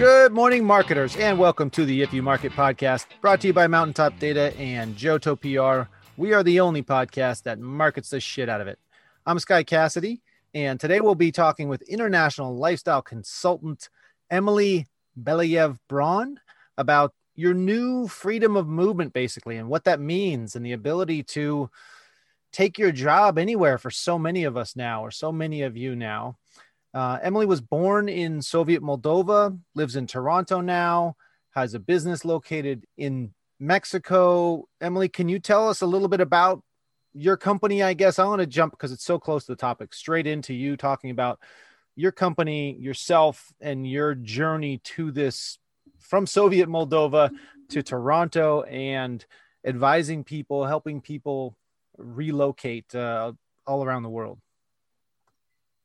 Good morning, marketers, and welcome to the If You Market podcast, brought to you by Mountaintop Data and JoTo PR. We are the only podcast that markets the shit out of it. I'm Sky Cassidy, and today we'll be talking with international lifestyle consultant Emily Belayev Braun about your new freedom of movement, basically, and what that means, and the ability to take your job anywhere for so many of us now, or so many of you now. Uh, Emily was born in Soviet Moldova, lives in Toronto now, has a business located in Mexico. Emily, can you tell us a little bit about your company? I guess I want to jump because it's so close to the topic, straight into you talking about your company, yourself, and your journey to this from Soviet Moldova to Toronto and advising people, helping people relocate uh, all around the world.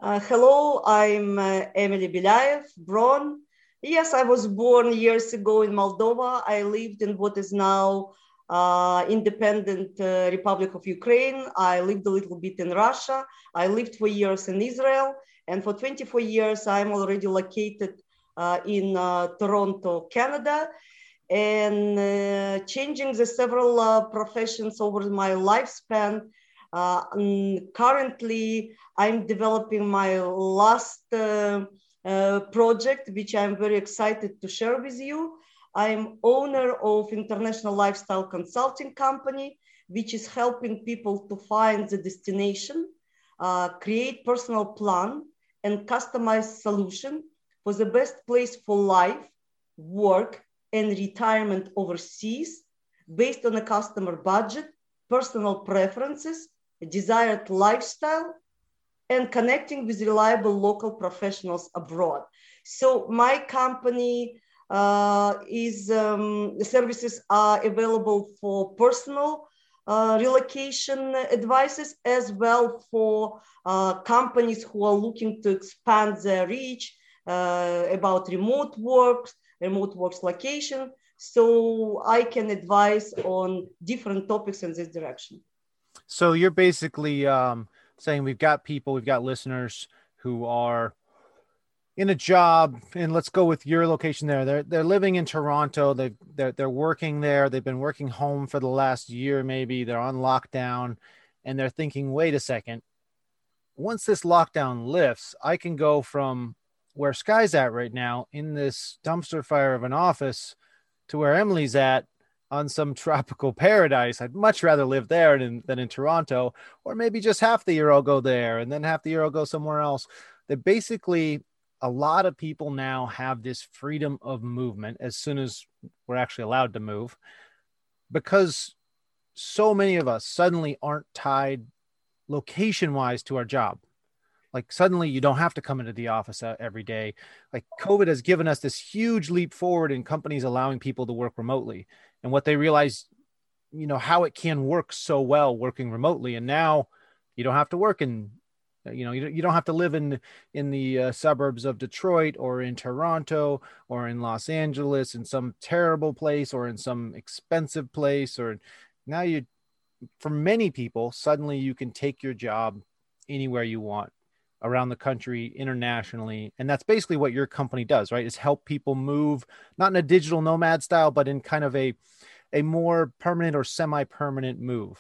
Uh, hello, I'm uh, Emily Belayev, Braun. Yes, I was born years ago in Moldova. I lived in what is now uh, independent uh, Republic of Ukraine. I lived a little bit in Russia. I lived for years in Israel. And for 24 years, I'm already located uh, in uh, Toronto, Canada. And changing the several professions over my lifespan, uh, currently, I'm developing my last uh, uh, project, which I'm very excited to share with you. I'm owner of international lifestyle consulting company, which is helping people to find the destination, uh, create personal plan, and customize solution for the best place for life, work, and retirement overseas based on a customer budget, personal preferences, desired lifestyle, and connecting with reliable local professionals abroad. So my company uh, is um, services are available for personal uh, relocation advices as well for uh, companies who are looking to expand their reach uh, about remote work, remote works location. So I can advise on different topics in this direction. So you're basically um, saying we've got people, we've got listeners who are in a job, and let's go with your location there. They're they're living in Toronto. They they're they're working there. They've been working home for the last year, maybe. They're on lockdown, and they're thinking, wait a second. Once this lockdown lifts, I can go from where Sky's at right now in this dumpster fire of an office to where Emily's at on some tropical paradise. I'd much rather live there than, than in Toronto, or maybe just half the year I'll go there and then half the year I'll go somewhere else. That basically a lot of people now have this freedom of movement as soon as we're actually allowed to move because so many of us suddenly aren't tied location wise to our job like suddenly you don't have to come into the office uh, every day like covid has given us this huge leap forward in companies allowing people to work remotely and what they realize you know how it can work so well working remotely. And now you don't have to work in you know you, don't have to live in in the uh, suburbs of detroit or in toronto or in los angeles in some terrible place or in some expensive place. Or now you for many people suddenly you can take your job anywhere you want around the country internationally and that's basically what your company does right? Is help people move not in a digital nomad style but in kind of a a more permanent or semi-permanent move.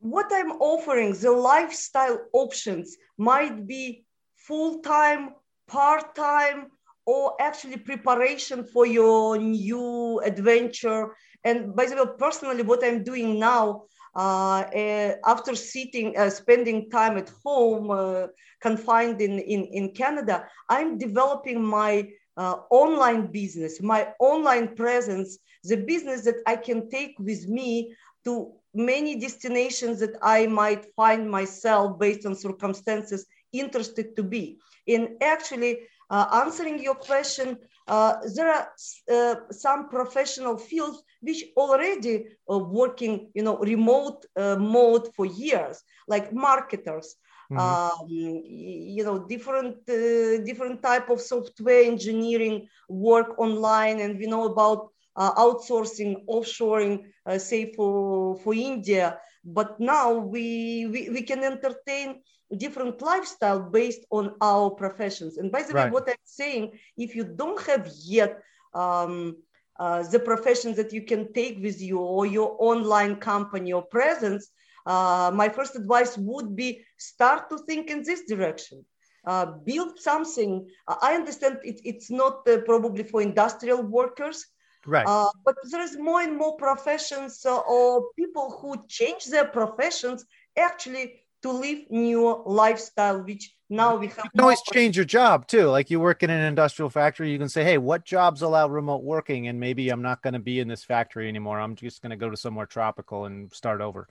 What i'm offering the lifestyle options might be full-time part-time or actually preparation for your new adventure. And by the way personally what i'm doing now after sitting, uh, spending time at home, confined in, in, in Canada, I'm developing my online business, my online presence, the business that I can take with me to many destinations that I might find myself based on circumstances interested to be. In actually uh, answering your question, uh, there are uh, some professional fields which already uh, working, you know, remote uh, mode for years, like marketers, mm-hmm. um, you know, different uh, different type of software engineering work online, and we know about uh, outsourcing, offshoring, uh, say for for India. but now we, we, we can entertain different lifestyle based on our professions. And by the right. way, what I'm saying, if you don't have yet um, uh, the professions that you can take with you or your online company or presence, uh, my first advice would be start to think in this direction. Uh, build something. I understand it, it's not uh, probably for industrial workers, right? Uh, but there is more and more professions uh, or people who change their professions actually to live new lifestyle, which now we have. You can always change your job too. Like you work in an industrial factory, you can say, "Hey, what jobs allow remote working?" And maybe I'm not going to be in this factory anymore. I'm just going to go to somewhere tropical and start over.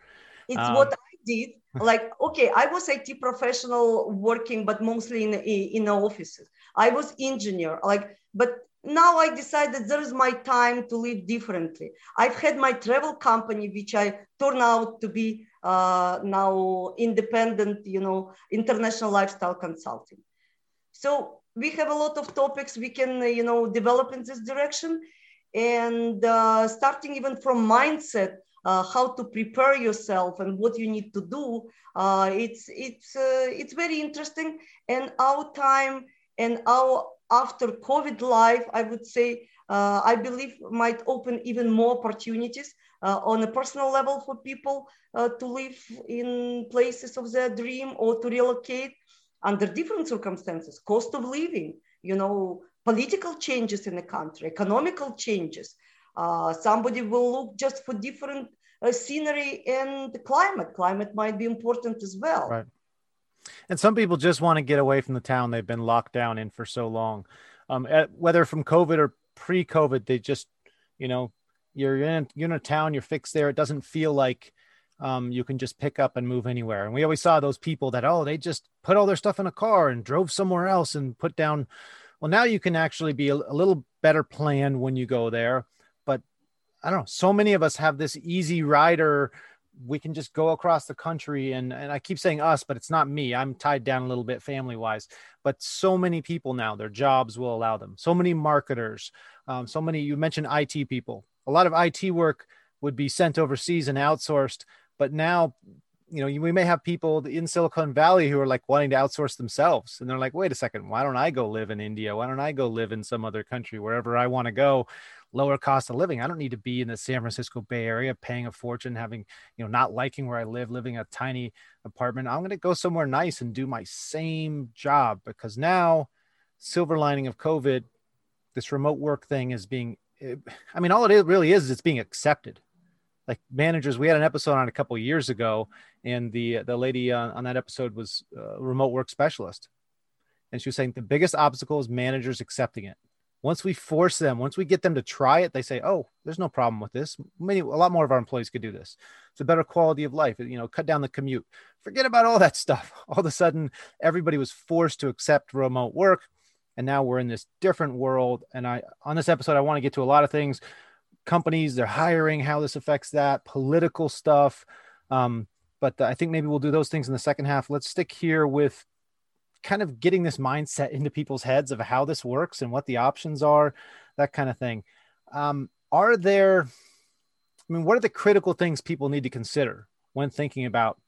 It's um, what I did. Like, okay, I was IT professional working, but mostly in in offices. I was engineer. Like, but now I decided there is my time to live differently. I've had my travel company, which I turned out to be uh, now independent, you know, international lifestyle consulting. So we have a lot of topics we can, you know, develop in this direction, and uh, starting even from mindset uh, how to prepare yourself and what you need to do. Uh, it's it's uh, it's very interesting, and our time and our after COVID life, I would say, uh, I believe might open even more opportunities uh, on a personal level for people uh, to live in places of their dream or to relocate under different circumstances, cost of living, you know, political changes in the country, economical changes, uh, somebody will look just for different uh, scenery and climate. Climate might be important as well. Right. And some people just want to get away from the town they've been locked down in for so long. Um, at, whether from COVID or pre-COVID, they just, you know, you're in you're in a town, you're fixed there. It doesn't feel like um, you can just pick up and move anywhere. And we always saw those people that oh, they just put all their stuff in a car and drove somewhere else and put down. Well, now you can actually be a, a little better planned when you go there But I don't know. So many of us have this easy rider. We can just go across the country, and and I keep saying us, but it's not me. I'm tied down a little bit family wise. But so many people now, their jobs will allow them. So many marketers, um, so many. You mentioned IT people. A lot of IT work would be sent overseas and outsourced, but now you know, we may have people in Silicon Valley who are like wanting to outsource themselves. And they're like, wait a second, why don't I go live in India? Why don't I go live in some other country, wherever I want to go? lower cost of living. I don't need to be in the San Francisco Bay Area paying a fortune, having, you know, not liking where I live, living a tiny apartment. I'm going to go somewhere nice and do my same job because now, silver lining of COVID, this remote work thing is being, eh, I mean, all it really is, is it's being accepted. Like managers, we had an episode on a couple years ago, and the the lady on, on that episode was remote work specialist, and she was saying the biggest obstacle is managers accepting it once we force them, once we get them to try it, they say, "Oh, there's no problem with this. Many, a lot more of our employees could do this. It's a better quality of life. You know, cut down the commute. Forget about all that stuff. All of a sudden, everybody was forced to accept remote work, and now we're in this different world. And I, on this episode, I want to get to a lot of things. Companies, they're hiring, how this affects that, political stuff. Um, but I think maybe we'll do those things in the second half. Let's stick here with kind of getting this mindset into people's heads of how this works and what the options are, that kind of thing. Um, are there, I mean, what are the critical things people need to consider when thinking about,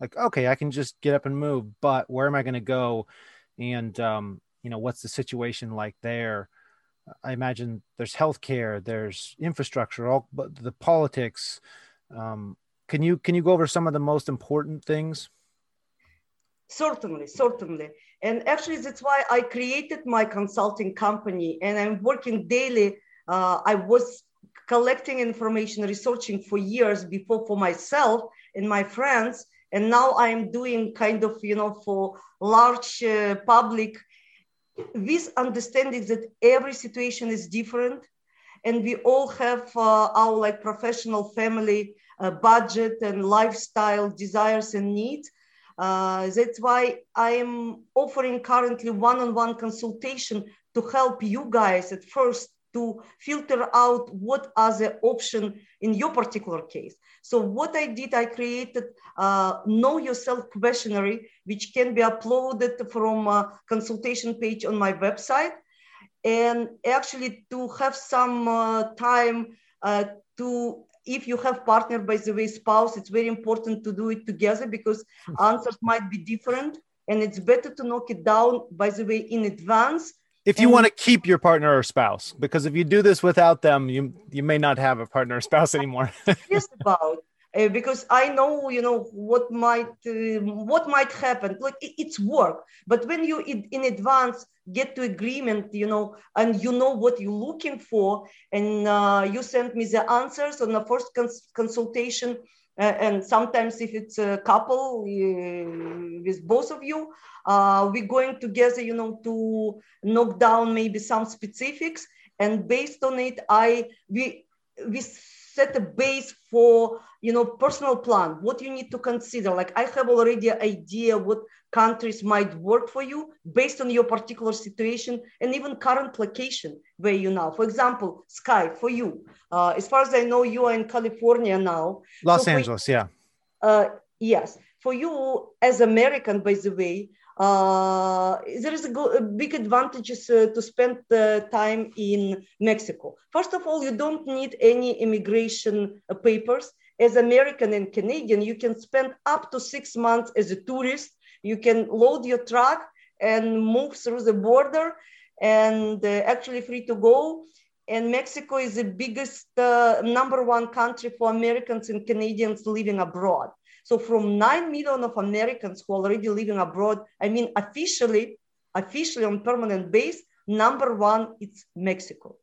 like, okay, I can just get up and move, but where am I going to go? And, um, you know, what's the situation like there? I imagine there's healthcare, there's infrastructure, all but the politics. Um, can you can you go over some of the most important things? Certainly, certainly. And actually, that's why I created my consulting company and I'm working daily. Uh, I was collecting information, researching for years before for myself and my friends. And now I am doing kind of, you know, for large uh, public with understanding that every situation is different and we all have uh, our like professional family uh, budget and lifestyle desires and needs uh, that's why I am offering currently one-on-one consultation to help you guys at first to filter out what are the option in your particular case. So what I did, I created uh, know yourself questionnaire, which can be uploaded from a consultation page on my website. And actually to have some uh, time uh, to if you have partner, by the way, spouse, it's very important to do it together because answers might be different. And it's better to knock it down, by the way, in advance. If you and- want to keep your partner or spouse, because if you do this without them, you you may not have a partner or spouse anymore. just about uh, because I know you know what might uh, what might happen. Like it, it's work, but when you in, in, advance get to agreement, you know, and you know what you're looking for, and uh, you send me the answers on the first cons- consultation. And sometimes if it's a couple uh, with both of you, uh, we're going together, you know, to knock down maybe some specifics, and based on it, I we we set a base for you know personal plan what you need to consider. Like i have already an idea what countries might work for you based on your particular situation and even current location where you now. For example sky for you. Uh, as far as i know you are in california now. Los so angeles you, yeah. Uh, yes. For you as american by the way uh, there is a, go- a big advantages uh, to spend uh, time in Mexico. First of all, you don't need any immigration uh, papers. As American and Canadian, you can spend up to six months as a tourist. You can load your truck and move through the border and uh, actually free to go. And Mexico is the biggest uh, number one country for Americans and Canadians living abroad. So from 9 million of Americans who are already living abroad, I mean, officially, officially on permanent base, number one, it's Mexico.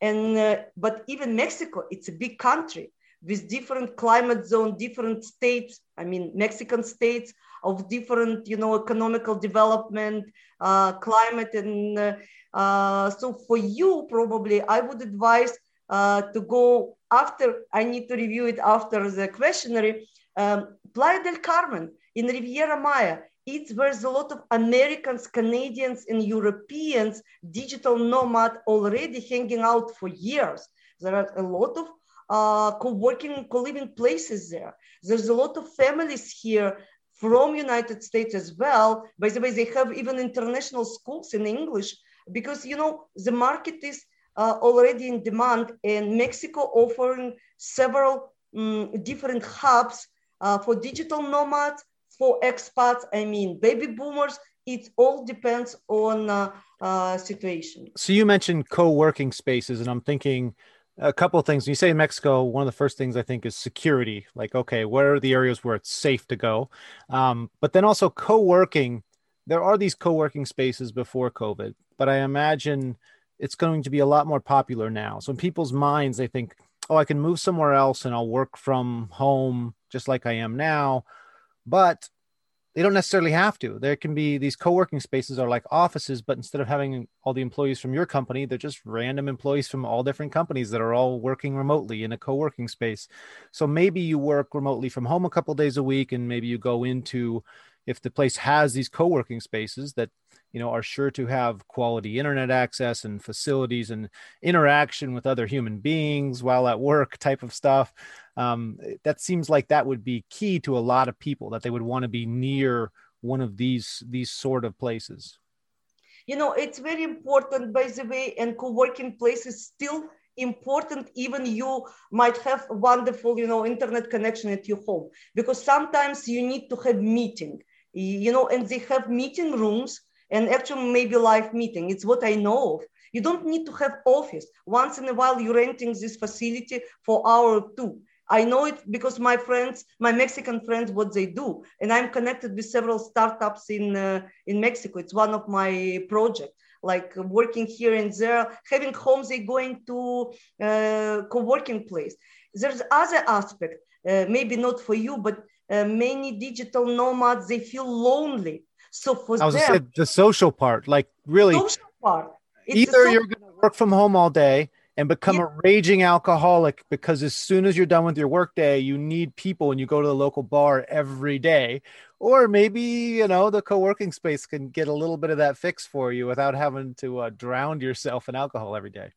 And, uh, but even Mexico, it's a big country with different climate zone, different states, I mean, Mexican states of different, you know, economical development, uh, climate. And uh, uh so for you, probably, I would advise uh, to go after, I need to review it after the questionnaire, um, Playa del Carmen in Riviera Maya, it's there's a lot of Americans, Canadians, and Europeans, digital nomad already hanging out for years. There are a lot of uh, co-working, co-living places there. There's a lot of families here from United States as well. By the way, they have even international schools in English because you know the market is uh, already in demand, and Mexico offering several um, different hubs uh, for digital nomads, for expats, I mean, baby boomers, it all depends on uh, uh, situation. So you mentioned co-working spaces, and I'm thinking a couple of things. When you say Mexico, one of the first things I think is security. Like, okay, where are the areas where it's safe to go? Um, but then also co-working. There are these co-working spaces before COVID, but I imagine it's going to be a lot more popular now. So in people's minds, they think, oh, I can move somewhere else and I'll work from home just like I am now. But they don't necessarily have to. There can be these co-working spaces are like offices, but instead of having all the employees from your company, they're just random employees from all different companies that are all working remotely in a co-working space. So maybe you work remotely from home a couple days a week, and maybe you go into if the place has these co-working spaces that you know are sure to have quality internet access and facilities and interaction with other human beings while at work type of stuff um, that seems like that would be key to a lot of people that they would want to be near one of these these sort of places you know it's very important by the way and co-working places still important even you might have wonderful you know internet connection at your home because sometimes you need to have meeting you know and they have meeting rooms and actually maybe live meeting. It's what I know of. You don't need to have office. Once in a while, you're renting this facility for hour or two. I know it because my friends, my Mexican friends, what they do, and I'm connected with several startups in uh, in Mexico. It's one of my projects, like working here and there, having homes. They going to uh, co-working place. There's other aspect, uh, maybe not for you, but uh, many digital nomads they feel lonely so for I was them, say, the social part, like really, social part. either you're going to work from home all day and become yeah. a raging alcoholic because as soon as you're done with your workday, you need people and you go to the local bar every day. Or maybe, you know, the co working space can get a little bit of that fix for you without having to uh, drown yourself in alcohol every day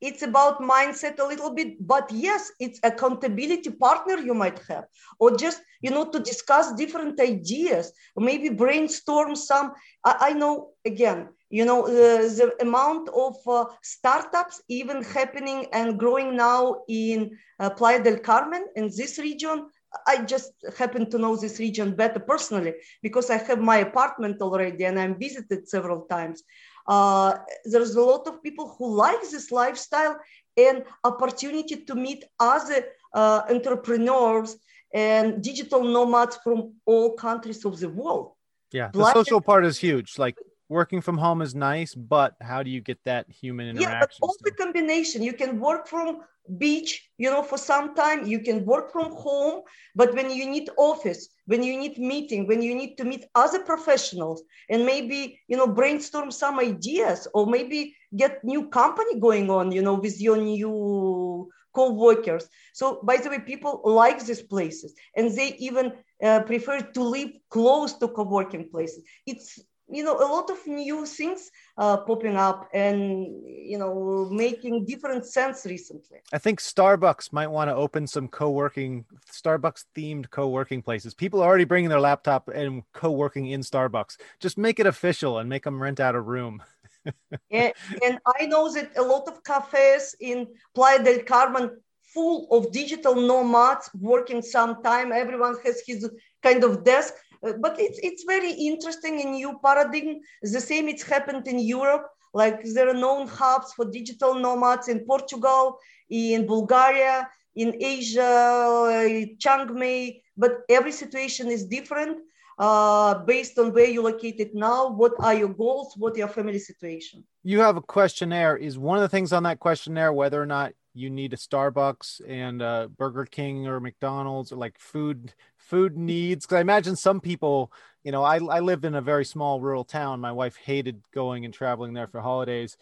it's about mindset a little bit but yes it's accountability partner you might have or just you know to discuss different ideas maybe brainstorm some i, I know again you know the, the amount of uh, startups even happening and growing now in uh, playa del carmen in this region. I just happen to know this region better personally because i have my apartment already and i'm visited several times. Uh, there's a lot of people who like this lifestyle and opportunity to meet other uh, entrepreneurs and digital nomads from all countries of the world. Yeah the social part is huge like working from home is nice, but how do you get that human interaction? Yeah, but all the combination. You can work from beach, you know, for some time. You can work from home, but when you need office, when you need meeting, when you need to meet other professionals, and maybe you know brainstorm some ideas, or maybe get new company going on, you know, with your new co-workers. So by the way, people like these places, and they even uh, prefer to live close to co-working places. It's you know a lot of new things uh, popping up and you know making different sense recently. I think starbucks might want to open some co-working starbucks themed co-working places. People are already bringing their laptop and co-working in starbucks. Just make it official and make them rent out a room. And, and i know that a lot of cafes in playa del carmen full of digital nomads working sometime. Everyone has his kind of desk uh, but it's it's very interesting in new paradigm. The same it's happened in Europe. Like there are known hubs for digital nomads in Portugal, in Bulgaria, in Asia, uh, Chiang Mai. But every situation is different uh, based on where you're located now. What are your goals? What your family situation? You have a questionnaire. Is one of the things on that questionnaire whether or not you need a Starbucks and a Burger King or McDonald's or like food food needs because i imagine some people you know I, I lived in a very small rural town. My wife hated going and traveling there for holidays.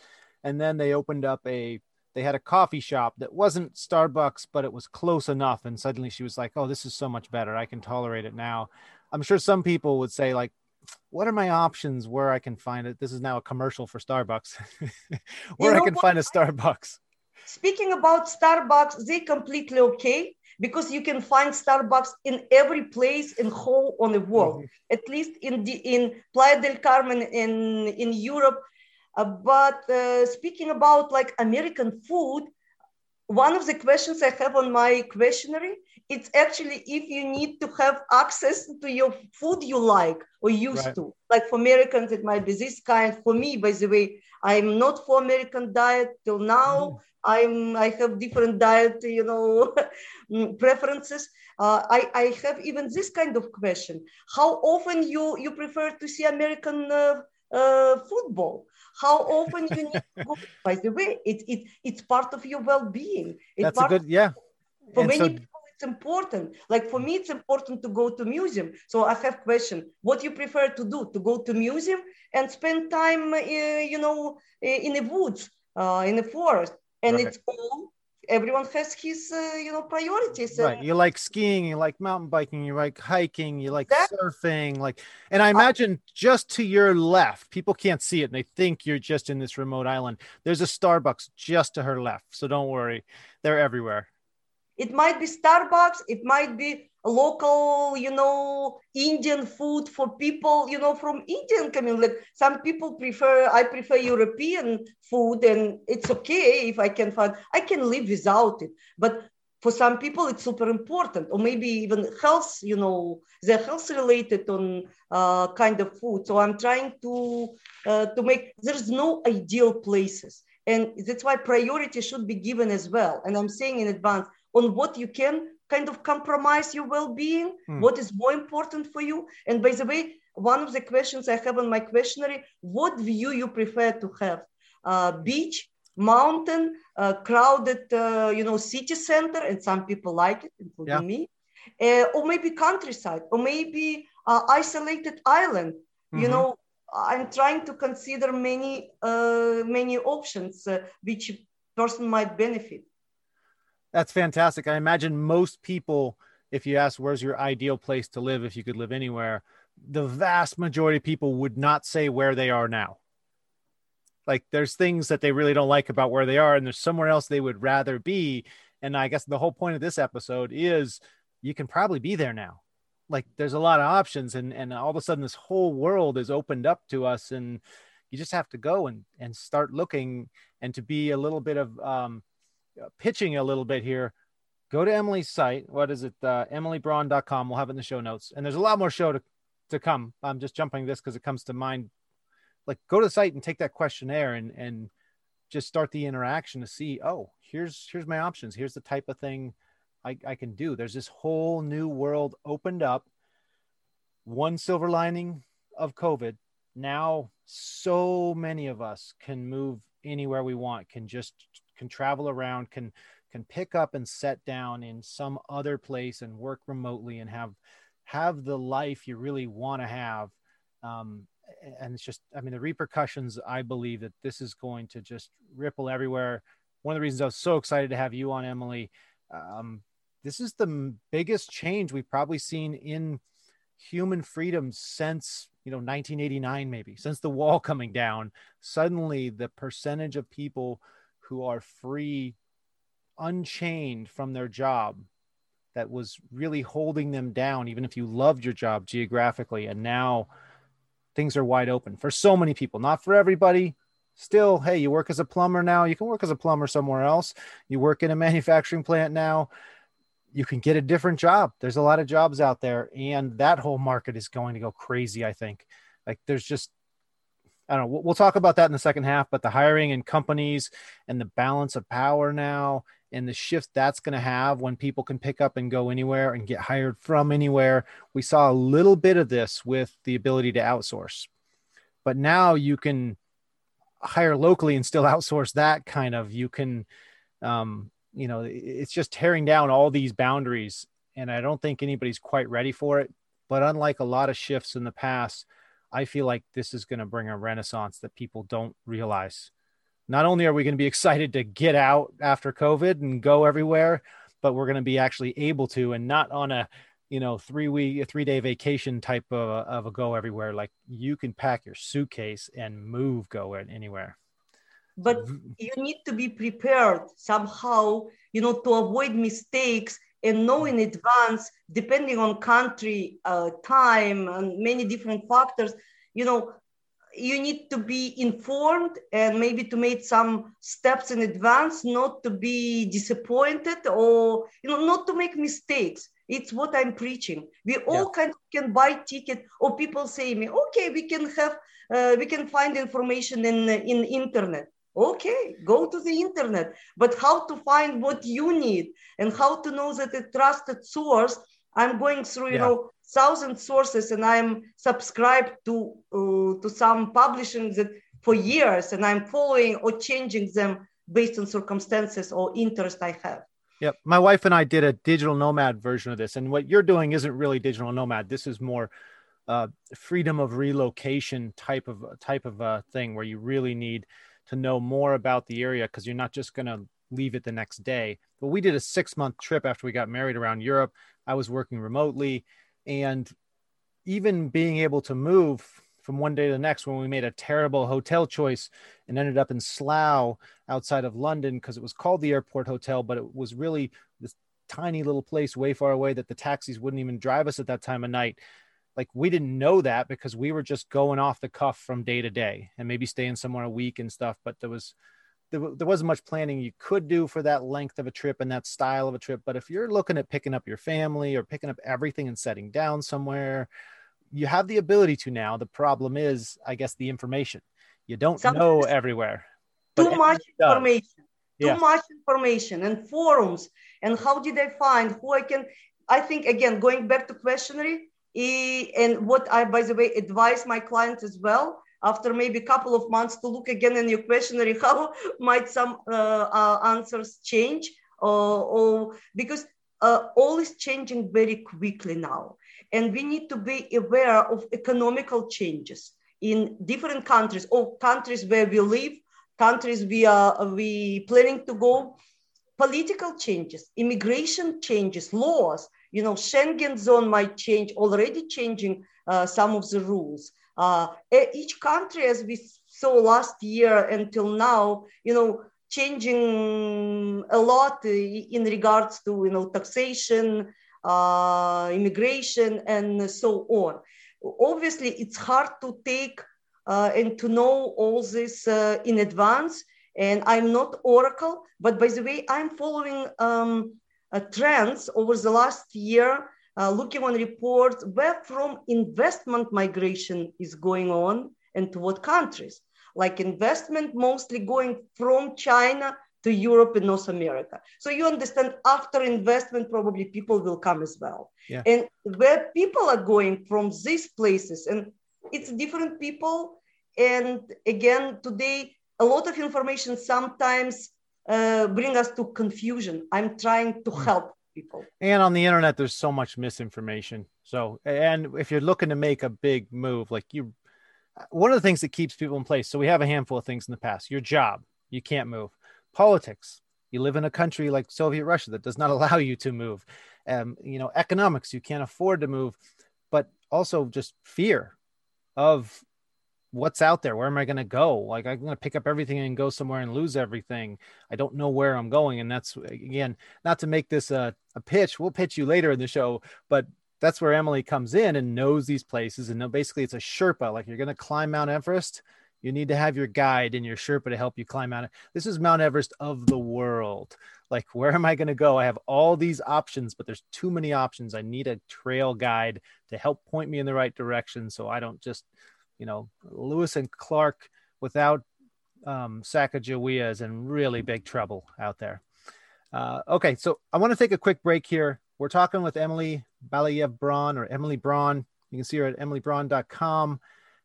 And then they opened up a they had a coffee shop that wasn't starbucks but it was close enough. And suddenly she was like oh this is so much better. I can tolerate it now. I'm sure some people would say like what are my options where i can find it? This is now a commercial for starbucks. Where you know i can what? find a starbucks. Speaking about starbucks they completely okay because you can find Starbucks in every place in whole on the world, mm-hmm. at least in the in Playa del Carmen in in Europe. Uh, but uh, speaking about like American food, one of the questions I have on my questionnaire, it's actually if you need to have access to your food you like or used right. to. Like for Americans, it might be this kind. For me, by the way, I'm not for American diet till now. Mm. I'm I have different diet, you know, preferences. Uh, I, I have even this kind of question: How often you you prefer to see American uh, uh, football? How often you need to go? By the way, it, it it's part of your well-being. It's That's a good yeah. For and many so... people, it's important. Like for me, it's important to go to museum. So I have question: What you prefer to do? To go to museum and spend time, uh, you know, in the woods, uh, in the forest, and right. it's all everyone has his uh, you know priorities right you like skiing you like mountain biking you like hiking you like that, surfing like and i imagine just to your left people can't see it and they think you're just in this remote island there's a starbucks just to her left so don't worry they're everywhere it might be starbucks it might be local, you know, Indian food for people, you know, from Indian community. Like some people prefer, I prefer European food, and it's okay if I can find, I can live without it. But for some people, it's super important, or maybe even health, you know, they're health related on uh, kind of food. So I'm trying to uh, to make there's no ideal places, and that's why priority should be given as well. And I'm saying in advance on what you can kind of compromise your well-being mm. what is more important for you and by the way one of the questions i have on my questionnaire what view you prefer to have uh, beach mountain uh, crowded uh, you know city center and some people like it including yeah. me uh, or maybe countryside or maybe uh, isolated island mm-hmm. you know i'm trying to consider many uh, many options which person might benefit that's fantastic. I imagine most people, if you ask where's your ideal place to live, if you could live anywhere, the vast majority of people would not say where they are now. Like there's things that they really don't like about where they are, and there's somewhere else they would rather be. And I guess the whole point of this episode is you can probably be there now. Like there's a lot of options, and and all of a sudden this whole world is opened up to us, and you just have to go and and start looking and to be a little bit of um, pitching a little bit here. Go to emily's site. What is it? Uh, emilybraun.com we'll have it in the show notes. And there's a lot more show to, to come. I'm just jumping this because it comes to mind. Like go to the site and take that questionnaire and and just start the interaction to see oh here's here's my options. Here's the type of thing I, I can do. There's this whole new world opened up. One silver lining of covid. Now so many of us can move anywhere we want can just can travel around can can pick up and set down in some other place and work remotely and have have the life you really want to have um, and it's just i mean the repercussions i believe that this is going to just ripple everywhere. One of the reasons i was so excited to have you on emily um, this is the biggest change we've probably seen in human freedoms since you know 1989 maybe since the wall coming down. Suddenly the percentage of people who are free unchained from their job that was really holding them down even if you loved your job geographically and now things are wide open for so many people not for everybody still hey you work as a plumber now you can work as a plumber somewhere else you work in a manufacturing plant now you can get a different job. There's a lot of jobs out there, and that whole market is going to go crazy. I think. Like there's just I don't know. We'll talk about that in the second half, but the hiring and companies and the balance of power now and the shift that's going to have when people can pick up and go anywhere and get hired from anywhere. We saw a little bit of this with the ability to outsource, but now you can hire locally and still outsource that kind of. You can, um, you know, it's just tearing down all these boundaries. And I don't think anybody's quite ready for it. But unlike a lot of shifts in the past, I feel like this is going to bring a renaissance that people don't realize. Not only are we going to be excited to get out after COVID and go everywhere, but we're going to be actually able to and not on a you know three week three day vacation type of a, of a go everywhere. Like you can pack your suitcase and move go anywhere. But mm-hmm. you need to be prepared somehow you know to avoid mistakes and know in advance depending on country uh, time and many different factors you know you need to be informed and maybe to make some steps in advance not to be disappointed or you know not to make mistakes. It's what i'm preaching. We all yeah. kind of can buy ticket or people say me okay we can have uh, we can find information in in internet okay go to the internet but how to find what you need and how to know that a trusted source i'm going through you yeah. know thousand sources and i'm subscribed to uh, to some publishing that for years and i'm following or changing them based on circumstances or interest i have yeah My wife and I did a digital nomad version of this. And what you're doing isn't really digital nomad. This is more uh, freedom of relocation type of type of uh, thing where you really need to know more about the area because you're not just going to leave it the next day. But we did a six month trip after we got married around Europe. I was working remotely and even being able to move from one day to the next when we made a terrible hotel choice and ended up in Slough outside of London because it was called the airport hotel, but it was really this tiny little place way far away that the taxis wouldn't even drive us at that time of night like we didn't know that because we were just going off the cuff from day to day and maybe staying somewhere a week and stuff but there was there, there wasn't much planning you could do for that length of a trip and that style of a trip. But if you're looking at picking up your family or picking up everything and setting down somewhere you have the ability to now. The problem is i guess the information. You don't Sometimes know everywhere too much information. Too yeah. much information and forums. And how did i find who i can i think again going back to questionnaire and what I, by the way, advise my clients as well, after maybe a couple of months to look again in your questionnaire, how might some uh, uh, answers change? Uh, or because uh, all is changing very quickly now. And we need to be aware of economical changes in different countries or countries where we live, countries we are we planning to go, political changes, immigration changes, laws, you know, Schengen zone might change, already changing uh, some of the rules. Uh, each country, as we saw last year until now, you know, changing a lot in regards to, you know, taxation, uh, immigration, and so on. Obviously, it's hard to take uh, and to know all this uh, in advance. And I'm not Oracle, but by the way, I'm following um, trends over the last year, uh, looking on reports where from investment migration is going on and to what countries. Like investment mostly going from China to Europe and North America. So you understand after investment, probably people will come as well. Yeah. And where people are going from these places, and it's different people. And again, today, a lot of information sometimes uh, bring us to confusion. I'm trying to hmm. help people. And on the internet, there's so much misinformation. So, and if you're looking to make a big move, like you, one of the things that keeps people in place. So we have a handful of things in the past. Your job, you can't move. Politics, you live in a country like Soviet Russia that does not allow you to move. Um, you know, economics, you can't afford to move, but also just fear of what's out there? Where am i going to go? Like i'm going to pick up everything and go somewhere and lose everything. I don't know where i'm going and that's again not to make this a, a pitch we'll pitch you later in the show but that's where emily comes in and knows these places and basically it's a sherpa like you're going to climb mount everest you need to have your guide and your sherpa to help you climb out. This is mount everest of the world. Like where am i going to go? I have all these options but there's too many options. I need a trail guide to help point me in the right direction so i don't just you know, Lewis and Clark without um, Sacagawea is in really big trouble out there. Uh, okay, so I want to take a quick break here. We're talking with Emily Balayev Braun or Emily Braun. You can see her at emilybraun.com.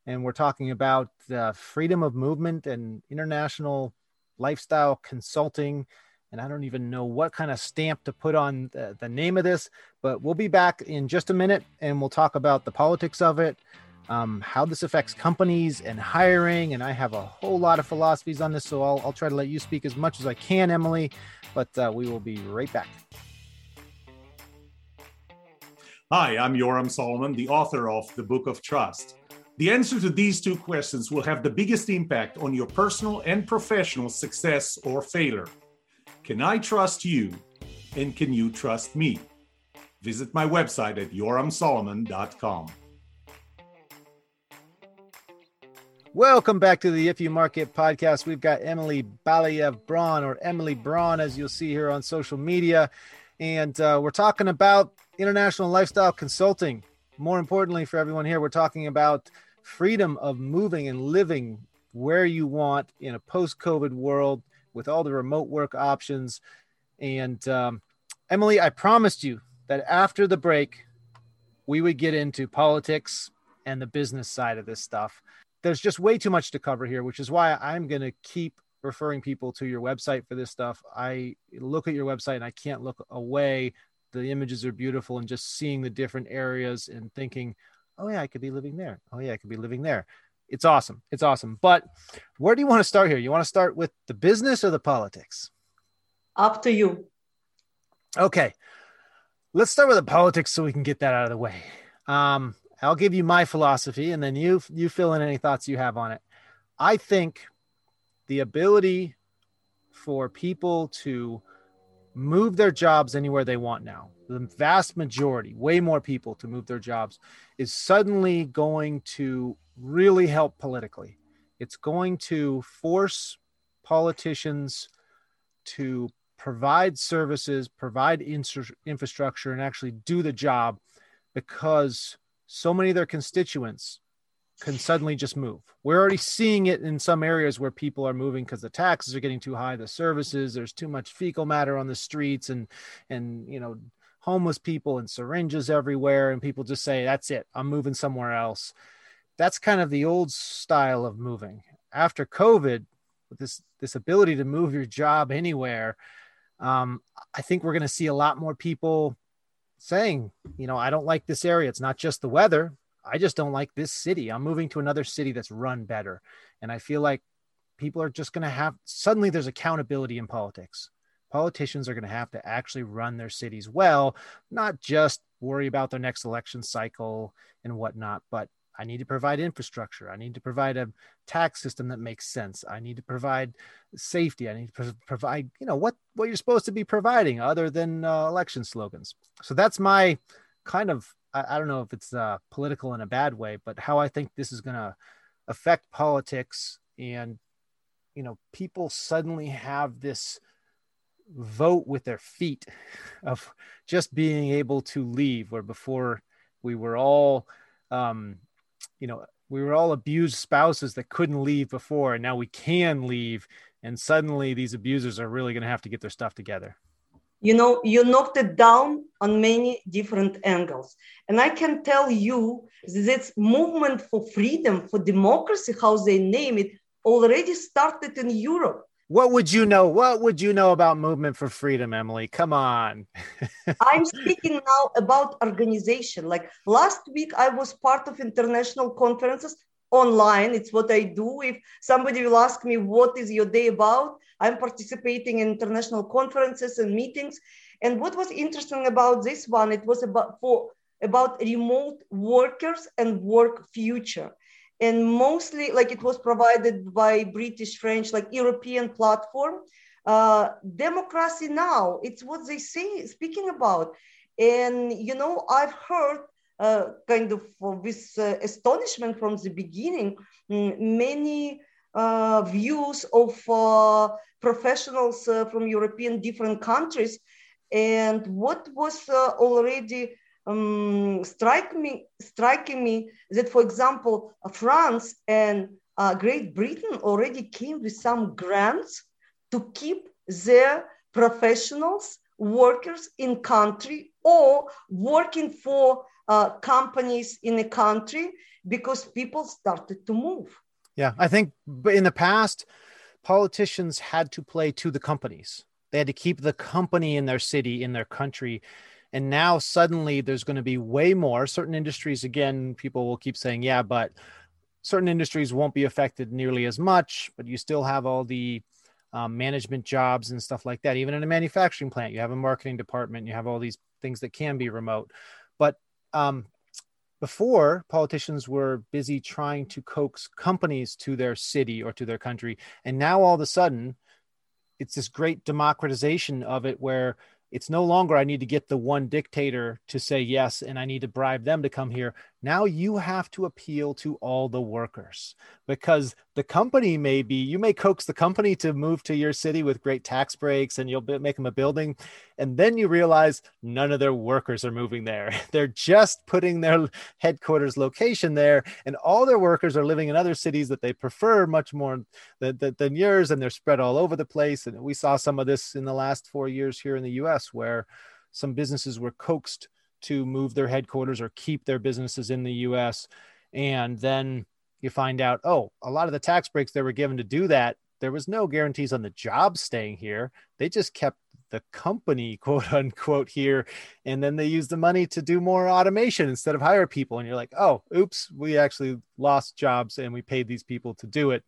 And we're talking about freedom of movement and international lifestyle consulting. And I don't even know what kind of stamp to put on the, the name of this, but we'll be back in just a minute and we'll talk about the politics of it, um, how this affects companies and hiring. And I have a whole lot of philosophies on this, so I'll, I'll try to let you speak as much as I can, Emily. But uh, we will be right back. Hi, I'm Yoram Solomon, the author of The Book of Trust. The answer to these two questions will have the biggest impact on your personal and professional success or failure. Can I trust you? And can you trust me? Visit my website at yoramsolomon.com. Welcome back to the If You Market podcast. We've got Emily Balayev Braun, or Emily Braun, as you'll see here on social media. And uh, we're talking about international lifestyle consulting. More importantly, for everyone here, we're talking about freedom of moving and living where you want in a post COVID world with all the remote work options. And um, Emily, I promised you that after the break, we would get into politics and the business side of this stuff there's just way too much to cover here, which is why I'm going to keep referring people to your website for this stuff. I look at your website and I can't look away. The images are beautiful and just seeing the different areas and thinking, oh, yeah, I could be living there. Oh, yeah, I could be living there. It's awesome. It's awesome. But where do you want to start here? You want to start with the business or the politics? Up to you. Okay. Let's start with the politics so we can get that out of the way. Um, I'll give you my philosophy and then you you fill in any thoughts you have on it. I think the ability for people to move their jobs anywhere they want now, the vast majority, way more people to move their jobs, is suddenly going to really help politically. It's going to force politicians to provide services, provide infrastructure, and actually do the job because so many of their constituents can suddenly just move. We're already seeing it in some areas where people are moving because the taxes are getting too high, the services, there's too much fecal matter on the streets and and you know homeless people and syringes everywhere and people just say that's it, I'm moving somewhere else. That's kind of the old style of moving. After COVID, with this this ability to move your job anywhere, um, I think we're going to see a lot more people saying, you know, I don't like this area. It's not just the weather. I just don't like this city. I'm moving to another city that's run better. And I feel like people are just going to have suddenly there's accountability in politics. Politicians are going to have to actually run their cities well, not just worry about their next election cycle and whatnot, but I need to provide infrastructure. I need to provide a tax system that makes sense. I need to provide safety. I need to pro- provide, you know, what what you're supposed to be providing other than uh, election slogans. So that's my kind of I, I don't know if it's uh, political in a bad way, but how I think this is going to affect politics and you know people suddenly have this vote with their feet of just being able to leave where before we were all um, you know we were all abused spouses that couldn't leave before and now we can leave and suddenly these abusers are really going to have to get their stuff together. You know you knocked it down on many different angles. And i can tell you this movement for freedom for democracy how they name it already started in europe what would you know what would you know about movement for freedom emily? Come on. I'm speaking now about organization. Like last week i was part of international conferences online. It's what i do. If somebody will ask me what is your day about? I'm participating in international conferences and meetings. And what was interesting about this one it was about for about remote workers and work future and mostly like it was provided by british french like european platform. Uh, democracy now it's what they say speaking about. And you know i've heard uh, kind of with uh, astonishment from the beginning mm, many uh, views of uh, professionals uh, from european different countries. And what was already um, strike me, striking me that, for example, France and uh, Great Britain already came with some grants to keep their professionals, workers in country or working for uh, companies in a country because people started to move. Yeah, I think in the past, politicians had to play to the companies. They had to keep the company in their city, in their country. And now suddenly there's going to be way more. Certain industries, again, people will keep saying, yeah, but certain industries won't be affected nearly as much, but you still have all the um, management jobs and stuff like that. Even in a manufacturing plant, you have a marketing department, you have all these things that can be remote. But um, before, politicians were busy trying to coax companies to their city or to their country. And now all of a sudden, it's this great democratization of it where it's no longer I need to get the one dictator to say yes and I need to bribe them to come here. Now you have to appeal to all the workers because the company may be, you may coax the company to move to your city with great tax breaks and you'll make them a building. And then you realize none of their workers are moving there. They're just putting their headquarters location there. And all their workers are living in other cities that they prefer much more than, than, than yours. And they're spread all over the place. And we saw some of this in the last four years here in the US where some businesses were coaxed to move their headquarters or keep their businesses in the US. And then you find out, oh, a lot of the tax breaks they were given to do that, there was no guarantees on the job staying here. They just kept the company, quote unquote, here. And then they use the money to do more automation instead of hire people. And you're like, oh, oops, we actually lost jobs and we paid these people to do it.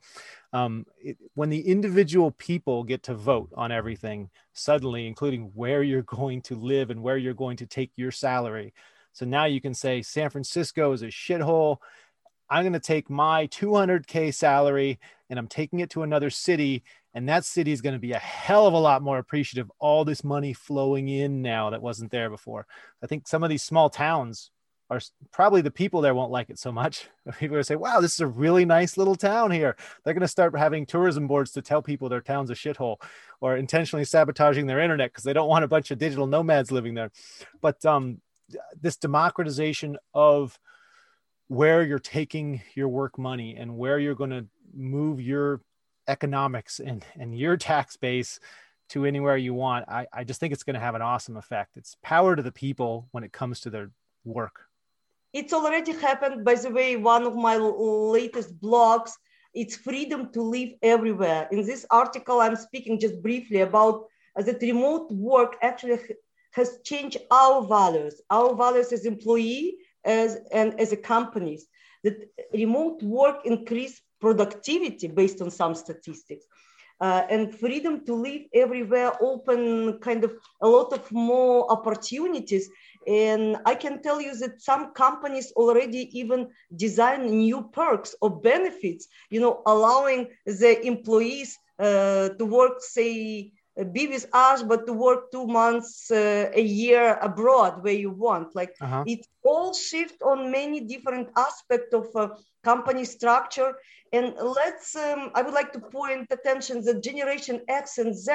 Um, it when the individual people get to vote on everything, suddenly, including where you're going to live and where you're going to take your salary. So now you can say San Francisco is a shithole. I'm going to take my 200K salary and I'm taking it to another city and that city is going to be a hell of a lot more appreciative all this money flowing in now that wasn't there before. I think some of these small towns are probably the people there won't like it so much. People are say wow this is a really nice little town here. They're going to start having tourism boards to tell people their town's a shithole or intentionally sabotaging their internet because they don't want a bunch of digital nomads living there. But um, this democratization of where you're taking your work money and where you're going to move your economics and, and your tax base to anywhere you want, I, I just think it's going to have an awesome effect. It's power to the people when it comes to their work. It's already happened. By the way, one of my latest blogs, it's freedom to live everywhere. In this article, I'm speaking just briefly about that remote work actually has changed our values, our values as employee as and as a companies. That remote work increase productivity based on some statistics. Uh, and freedom to live everywhere open kind of a lot of more opportunities and i can tell you that some companies already even design new perks or benefits you know allowing the employees uh, to work say be with us, but to work two months uh, a year abroad where you want. Like uh-huh. it all shift on many different aspects of uh, company structure. And let's, um, I would like to point attention that Generation X and Z,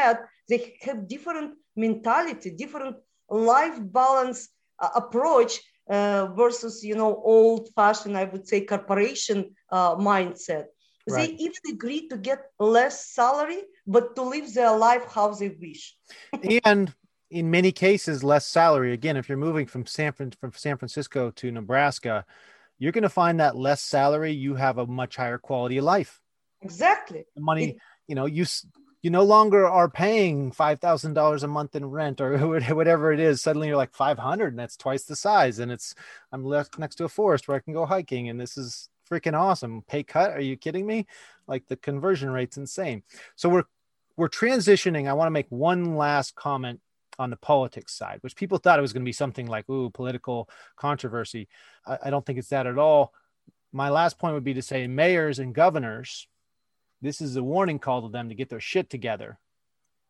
they have different mentality, different life balance uh, approach uh, versus, you know, old fashioned, I would say corporation uh, mindset. Right. They even agree to get less salary, but to live their life how they wish. and in many cases, less salary. Again, if you're moving from San from San Francisco to Nebraska, you're going to find that less salary, you have a much higher quality of life. Exactly. The money, it, you know, you you no longer are paying five thousand dollars a month in rent or whatever it is. Suddenly, you're like five hundred, and that's twice the size. And it's I'm left next to a forest where I can go hiking, and this is freaking awesome. Pay cut? Are you kidding me? Like the conversion rate's insane. So we're we're transitioning. I want to make one last comment on the politics side, which people thought it was going to be something like, ooh, political controversy. I, I don't think it's that at all. My last point would be to say mayors and governors, this is a warning call to them to get their shit together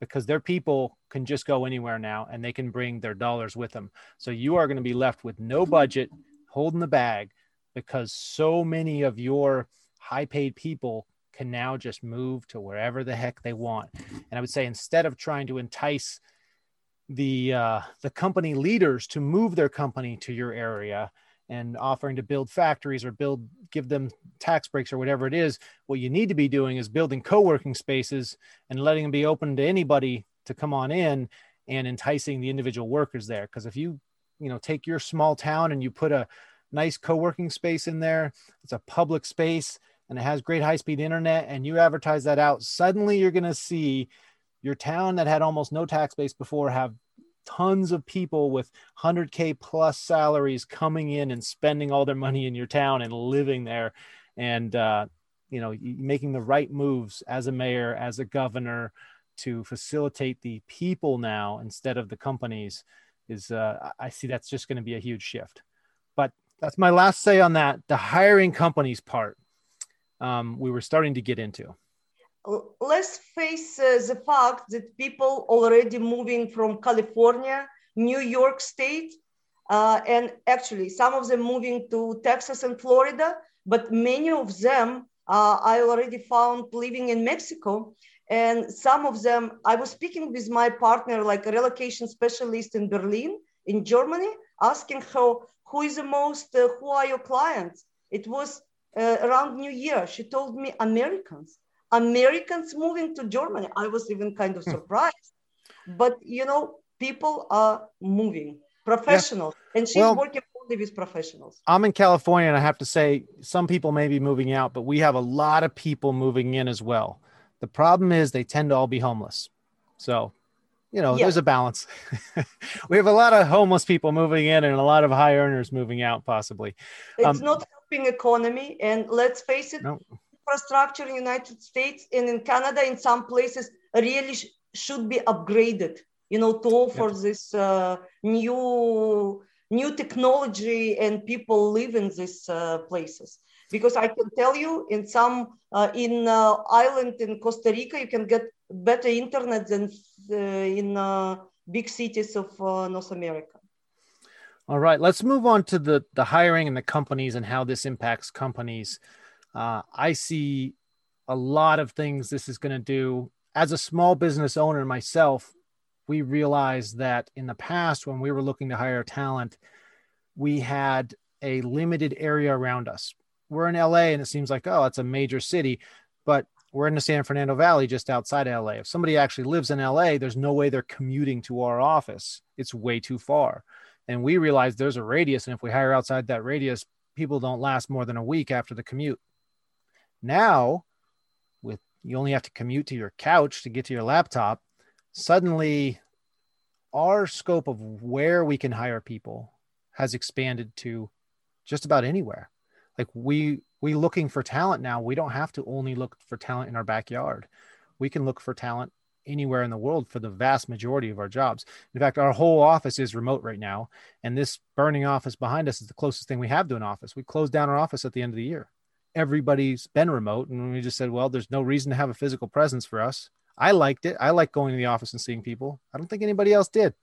because their people can just go anywhere now and they can bring their dollars with them. So you are going to be left with no budget, holding the bag because so many of your high paid people can now just move to wherever the heck they want. And I would say instead of trying to entice the uh, the company leaders to move their company to your area and offering to build factories or build give them tax breaks or whatever it is what you need to be doing is building co-working spaces and letting them be open to anybody to come on in and enticing the individual workers there because if you you know take your small town and you put a nice co-working space in there it's a public space and it has great high-speed internet and you advertise that out suddenly you're going to see your town that had almost no tax base before have tons of people with 100k plus salaries coming in and spending all their money in your town and living there and uh, you know making the right moves as a mayor as a governor to facilitate the people now instead of the companies is uh, i see that's just going to be a huge shift but that's my last say on that. The hiring companies part, um, we were starting to get into. Let's face uh, the fact that people already moving from California, New York State, uh, and actually some of them moving to Texas and Florida, but many of them uh, I already found living in Mexico. And some of them, I was speaking with my partner, like a relocation specialist in Berlin, in Germany, asking her who is the most, uh, who are your clients? It was uh, around New Year. She told me Americans, Americans moving to Germany. I was even kind of hmm. surprised. but, you know, people are moving, professionals. Yeah. And she's well, working only with professionals. I'm in California and I have to say, some people may be moving out, but we have a lot of people moving in as well. The problem is they tend to all be homeless. So you know, yeah. there's a balance. we have a lot of homeless people moving in and a lot of high earners moving out, possibly. It's um, not helping economy, and let's face it, no. infrastructure in United States and in Canada, in some places, really sh- should be upgraded. You know, to offer yep. this uh, new new technology and people live in these uh, places because I can tell you in some uh, in uh, island in Costa Rica you can get better internet than uh, in uh, big cities of uh, North America. All right, let's move on to the the hiring and the companies and how this impacts companies. Uh, I see a lot of things this is going to do. As a small business owner myself, we realized that in the past when we were looking to hire talent, we had a limited area around us we're in LA and it seems like, oh, it's a major city, but we're in the San Fernando Valley just outside LA. If somebody actually lives in LA, there's no way they're commuting to our office. It's way too far. And we realize there's a radius. And if we hire outside that radius, people don't last more than a week after the commute. Now, with you only have to commute to your couch to get to your laptop, suddenly our scope of where we can hire people has expanded to just about anywhere like we we looking for talent now we don't have to only look for talent in our backyard we can look for talent anywhere in the world for the vast majority of our jobs in fact our whole office is remote right now and this burning office behind us is the closest thing we have to an office we closed down our office at the end of the year everybody's been remote and we just said well there's no reason to have a physical presence for us I liked it. I like going to the office and seeing people. I don't think anybody else did.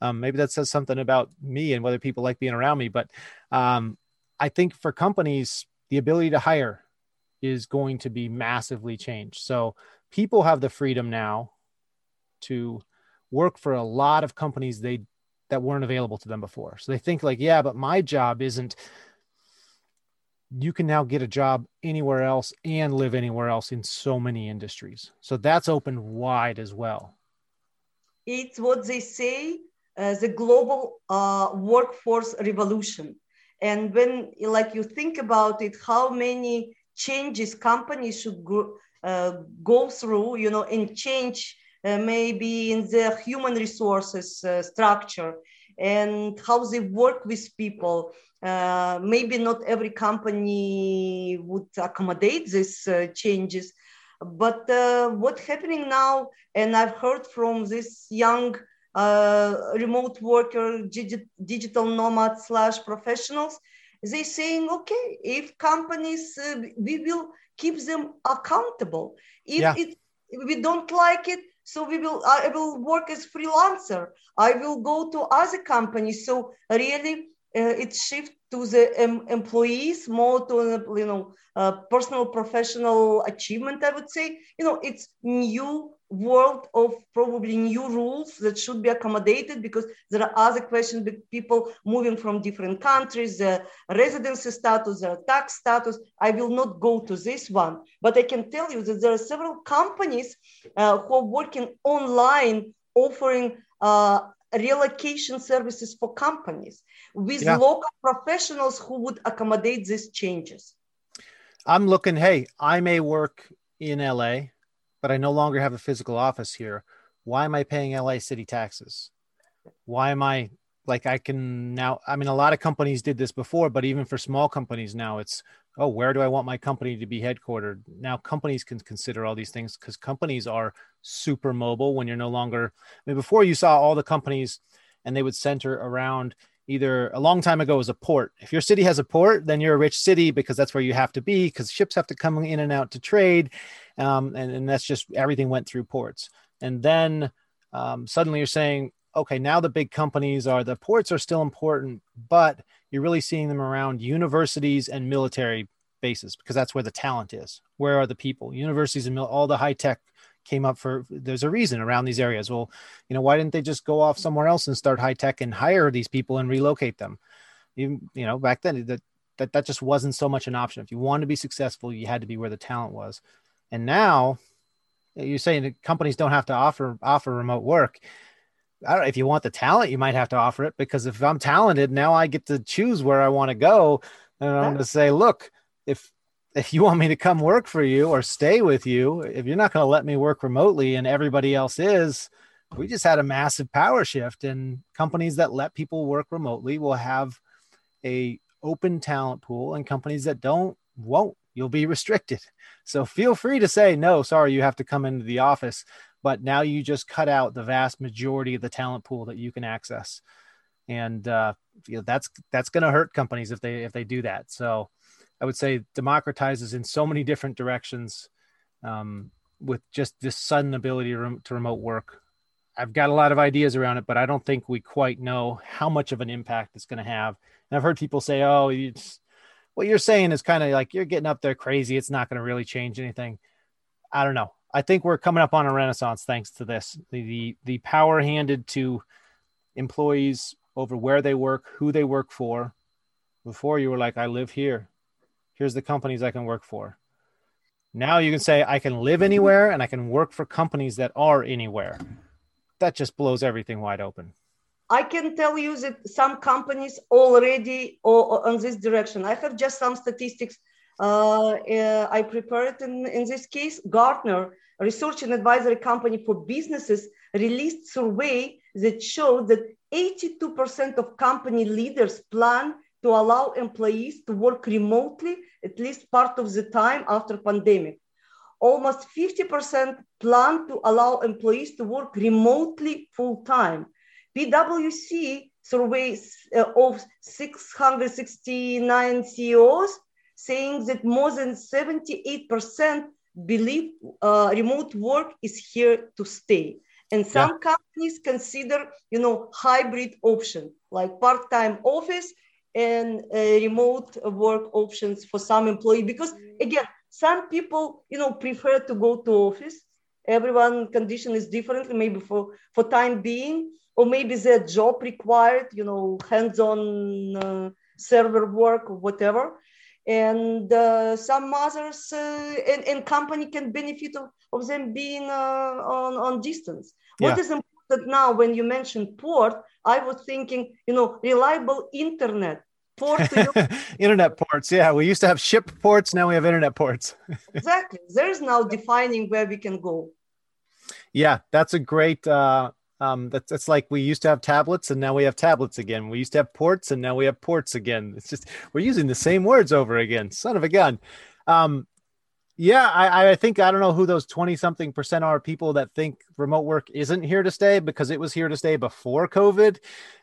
Um, maybe that says something about me and whether people like being around me. But um, I think for companies, the ability to hire is going to be massively changed. So people have the freedom now to work for a lot of companies they that weren't available to them before. So they think like, yeah, but my job isn't you can now get a job anywhere else and live anywhere else in so many industries. So that's opened wide as well. It's what they say uh, the global uh, workforce revolution. And when, like, you think about it, how many changes companies should go, go through, you know, and change uh, maybe in the human resources uh, structure and how they work with people. Uh, maybe not every company would accommodate these uh, changes, but uh, what's happening now, and I've heard from this young uh, remote worker, digi- digital nomad slash professionals, they're saying, okay, if companies, uh, we will keep them accountable. If yeah. it, we don't like it, so we will i will work as freelancer i will go to other companies so really uh, it shift to the um, employees more to you know uh, personal professional achievement i would say you know it's new world of probably new rules that should be accommodated because there are other questions with people moving from different countries, the residency status, the tax status. I will not go to this one, but I can tell you that there are several companies uh, who are working online offering uh, relocation services for companies with yeah. local professionals who would accommodate these changes. I'm looking, hey, I may work in LA but I no longer have a physical office here. Why am I paying LA city taxes? Why am I like I can now? I mean, a lot of companies did this before, but even for small companies now, it's oh, where do I want my company to be headquartered? Now, companies can consider all these things because companies are super mobile when you're no longer. I mean, before you saw all the companies and they would center around either a long time ago was a port. If your city has a port, then you're a rich city because that's where you have to be because ships have to come in and out to trade. Um, and, and that's just everything went through ports. And then um, suddenly you're saying, okay, now the big companies are the ports are still important, but you're really seeing them around universities and military bases because that's where the talent is. Where are the people? Universities and mil- all the high tech came up for there's a reason around these areas. Well you know why didn't they just go off somewhere else and start high tech and hire these people and relocate them? Even, you know back then that, that that just wasn't so much an option. If you wanted to be successful you had to be where the talent was. And now you're saying that companies don't have to offer offer remote work. I don't if you want the talent, you might have to offer it because if I'm talented, now I get to choose where I want to go. And I'm going to say, look, if if you want me to come work for you or stay with you, if you're not going to let me work remotely and everybody else is, we just had a massive power shift and companies that let people work remotely will have a open talent pool and companies that don't won't. You'll be restricted. So feel free to say no sorry you have to come into the office but now you just cut out the vast majority of the talent pool that you can access. And uh, you know, that's that's going to hurt companies if they if they do that. So I would say democratizes in so many different directions um, with just this sudden ability to, to remote work. I've got a lot of ideas around it, but I don't think we quite know how much of an impact it's going to have. And I've heard people say, "Oh, it's, what you're saying is kind of like you're getting up there crazy. It's not going to really change anything." I don't know. I think we're coming up on a renaissance thanks to this. The the, the power handed to employees over where they work, who they work for. Before you were like, "I live here here's the companies I can work for. Now you can say I can live anywhere and I can work for companies that are anywhere. That just blows everything wide open. I can tell you that some companies already on this direction. I have just some statistics. Uh, uh, I prepared in, in this case. Gartner, a research and advisory company for businesses, released survey that showed that 82% of company leaders plan to allow employees to work remotely at least part of the time after pandemic. Almost 50% plan to allow employees to work remotely full time. PwC surveys uh, of 669 CEOs saying that more than 78% believe uh, remote work is here to stay. And some yeah. companies consider, you know, hybrid option like part-time office and uh, remote work options for some employee. Because again, some people, you know, prefer to go to office. Everyone condition is different, maybe for for time being, or maybe their job required, you know, hands-on uh, server work or whatever and uh, some others uh, and, and, company can benefit of, of them being uh, on, on distance. Yeah. What is important now when you mentioned port, I was thinking, you know, reliable internet. Port internet ports. Yeah, we used to have ship ports. Now we have internet ports. exactly. There's now defining where we can go. Yeah, that's a great uh, um, that's it's like we used to have tablets and now we have tablets again. We used to have ports and now we have ports again. It's just we're using the same words over again. Son of a gun. Um, yeah, I, I think I don't know who those 20 something percent are people that think remote work isn't here to stay because it was here to stay before COVID.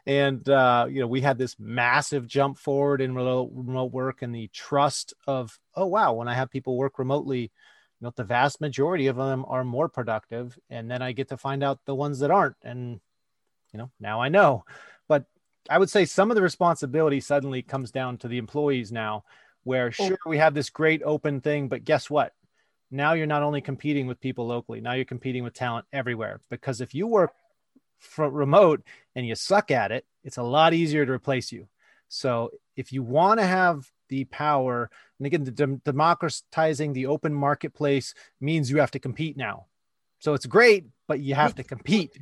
And, uh, you know, we had this massive jump forward in remote, work and the trust of, oh, wow, when I have people work remotely, know the vast majority of them are more productive. And then i get to find out the ones that aren't. And you know now i know. But i would say some of the responsibility suddenly comes down to the employees now where oh. sure we have this great open thing but guess what now you're not only competing with people locally now you're competing with talent everywhere because if you work for remote and you suck at it it's a lot easier to replace you so if you want to have the power. And again, the dem- democratizing the open marketplace means you have to compete now. So it's great, but you have to compete.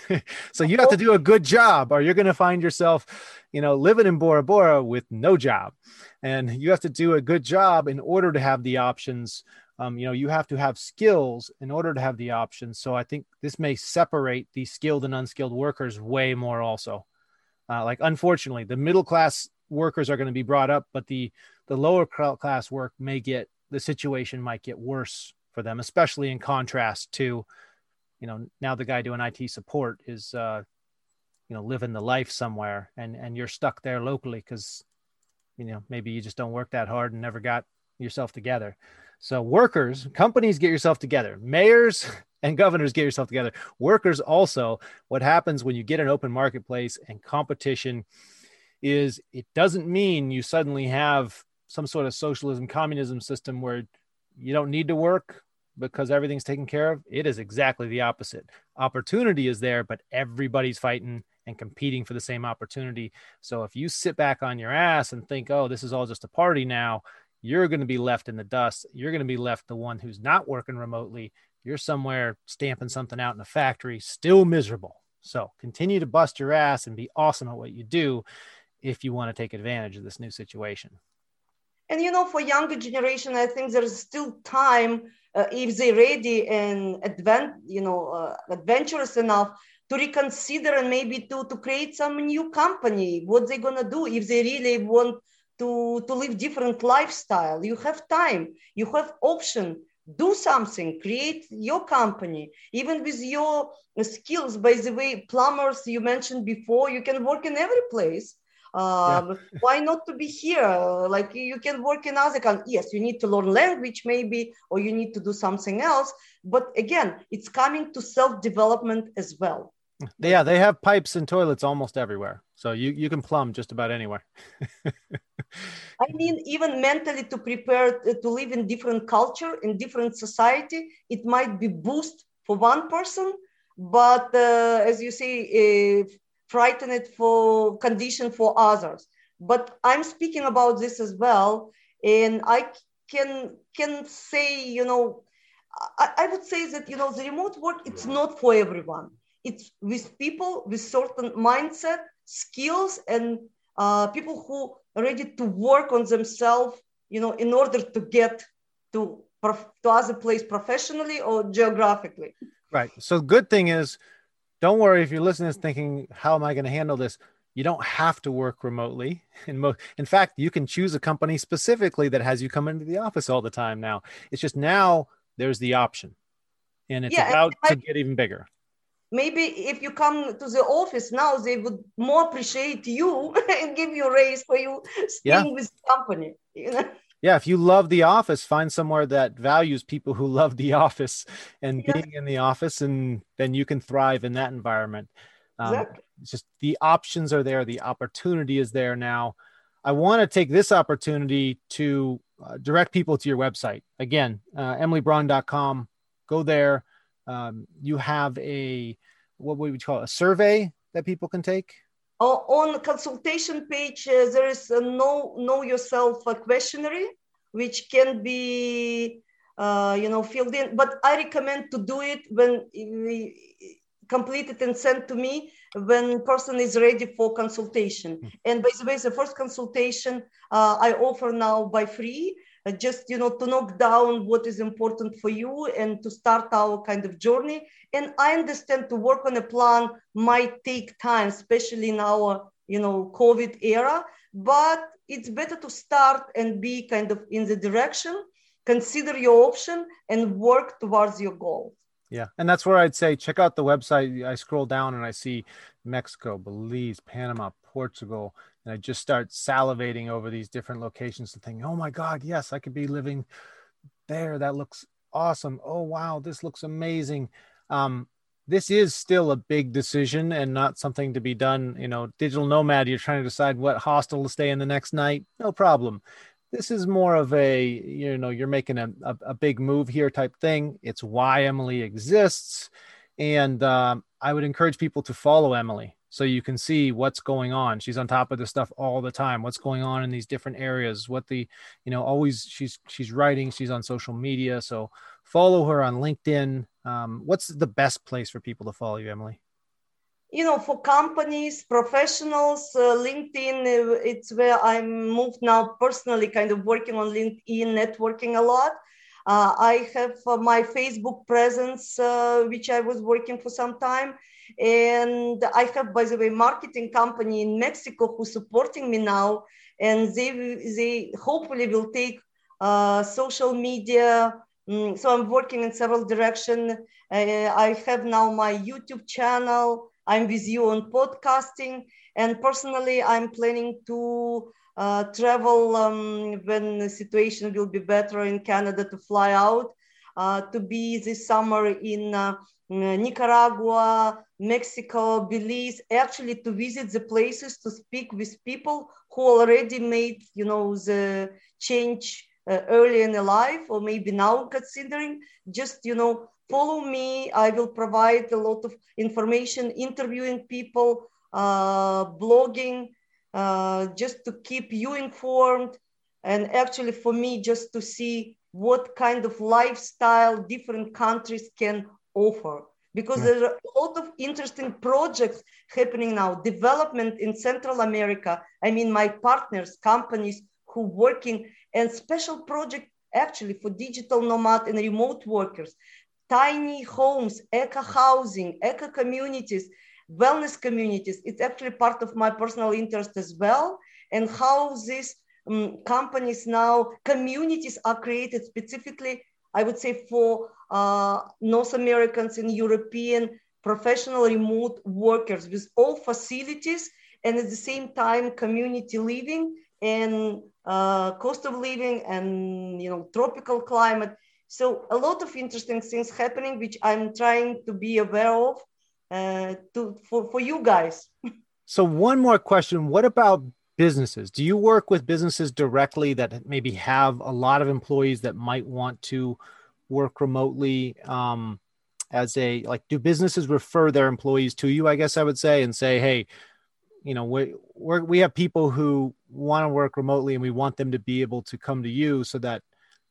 so you have to do a good job, or you're going to find yourself, you know, living in Bora Bora with no job. And you have to do a good job in order to have the options. Um, you know, you have to have skills in order to have the options. So I think this may separate the skilled and unskilled workers way more. Also, uh, like unfortunately, the middle class workers are going to be brought up, but the the lower class work may get the situation might get worse for them, especially in contrast to, you know, now the guy doing IT support is, uh, you know, living the life somewhere, and and you're stuck there locally because, you know, maybe you just don't work that hard and never got yourself together. So workers, companies get yourself together. Mayors and governors get yourself together. Workers also. What happens when you get an open marketplace and competition? is it doesn't mean you suddenly have some sort of socialism communism system where you don't need to work because everything's taken care of it is exactly the opposite. Opportunity is there but everybody's fighting and competing for the same opportunity. So if you sit back on your ass and think oh this is all just a party now you're going to be left in the dust. You're going to be left the one who's not working remotely. You're somewhere stamping something out in a factory still miserable. So continue to bust your ass and be awesome at what you do if you want to take advantage of this new situation. And you know, for younger generation, I think there's still time uh, if they're ready and advent, you know, uh, adventurous enough to reconsider and maybe to to create some new company. What they're gonna do if they really want to to live different lifestyle? You have time, you have option. Do something, create your company, even with your skills. By the way, plumbers you mentioned before, you can work in every place um, yeah. why not to be here? Like you can work in other countries. Yes you need to learn language maybe or you need to do something else. But again it's coming to self-development as well. Yeah they have pipes and toilets almost everywhere. So you, you can plumb just about anywhere. I mean even mentally to prepare to live in different culture in different society it might be boost for one person. But uh, as you say if frightened for condition for others. But I'm speaking about this as well, and I can can say, you know, I, I would say that you know the remote work it's not for everyone. It's with people with certain mindset, skills, and uh, people who are ready to work on themselves, you know, in order to get to to other place professionally or geographically. Right. So good thing is don't worry if you're listening to thinking, how am I going to handle this? You don't have to work remotely. In, mo- in fact, you can choose a company specifically that has you come into the office all the time now. It's just now there's the option and it's yeah, about to get even bigger. Maybe if you come to the office now, they would more appreciate you and give you a raise for you staying yeah. with the company. You know? Yeah, if you love the office, find somewhere that values people who love the office and Yeah. being in the office, and then you can thrive in that environment. Um, Exactly. It's just the options are there, the opportunity is there now. I want to take this opportunity to uh, direct people to your website. Again, uh, emilybraun.com. Go there. Um, you have a, what would we call it, a survey that people can take? O- on the consultation page, uh, there is a know know yourself uh, questionnaire, which can be uh, you know filled in. But I recommend to do it when we complete it and send to me when person is ready for consultation. And by the way, the first consultation uh, I offer now by free. Uh, Just you know to knock down what is important for you and to start our kind of journey. And I understand to work on a plan might take time, especially in our you know COVID era. But it's better to start and be kind of in the direction, consider your option, and work towards your goal. Yeah. And that's where I'd say check out the website. I scroll down and I see Mexico, Belize, Panama, Portugal. And I just start salivating over these different locations and thinking, oh my God, yes, I could be living there. That looks awesome. Oh, wow, this looks amazing. Um, this is still a big decision and not something to be done. You know, digital nomad, you're trying to decide what hostel to stay in the next night. No problem this is more of a you know you're making a, a, a big move here type thing it's why emily exists and um, i would encourage people to follow emily so you can see what's going on. She's on top of this stuff all the time. What's going on in these different areas? What the you know always she's she's writing she's on social media. So follow her on linkedin. Um, what's the best place for people to follow you emily? You know for companies professionals uh, linkedin uh, it's where i'm moved now personally kind of working on linkedin networking a lot. Uh, i have uh, my facebook presence uh, which i was working for some time and i have by the way marketing company in mexico who's supporting me now. And they they hopefully will take uh, social media. Mm, so i'm working in several directions i have now my youtube channel. I'm with you on podcasting. And personally, I'm planning to uh, travel um, when the situation will be better in Canada to fly out, uh, to be this summer in uh, Nicaragua, Mexico, Belize, actually to visit the places, to speak with people who already made, you know, the change uh, early in their life or maybe now considering just, you know, follow me. I will provide a lot of information, interviewing people, uh, blogging, uh, just to keep you informed. And actually, for me, just to see what kind of lifestyle different countries can offer. Because there are a lot of interesting projects happening now, development in Central America. I mean, my partners, companies who working and special project actually for digital nomad and remote workers tiny homes, eco housing, eco communities, wellness communities. It's actually part of my personal interest as well. And how these um, companies now, communities are created specifically, I would say, for North Americans and European professional remote workers with all facilities and at the same time community living and uh, cost of living and you know tropical climate so a lot of interesting things happening, which I'm trying to be aware of uh, to for, for you guys. So one more question: What about businesses? Do you work with businesses directly that maybe have a lot of employees that might want to work remotely? Um, as a like, do businesses refer their employees to you? I guess I would say and say, hey, you know, we we we have people who want to work remotely, and we want them to be able to come to you so that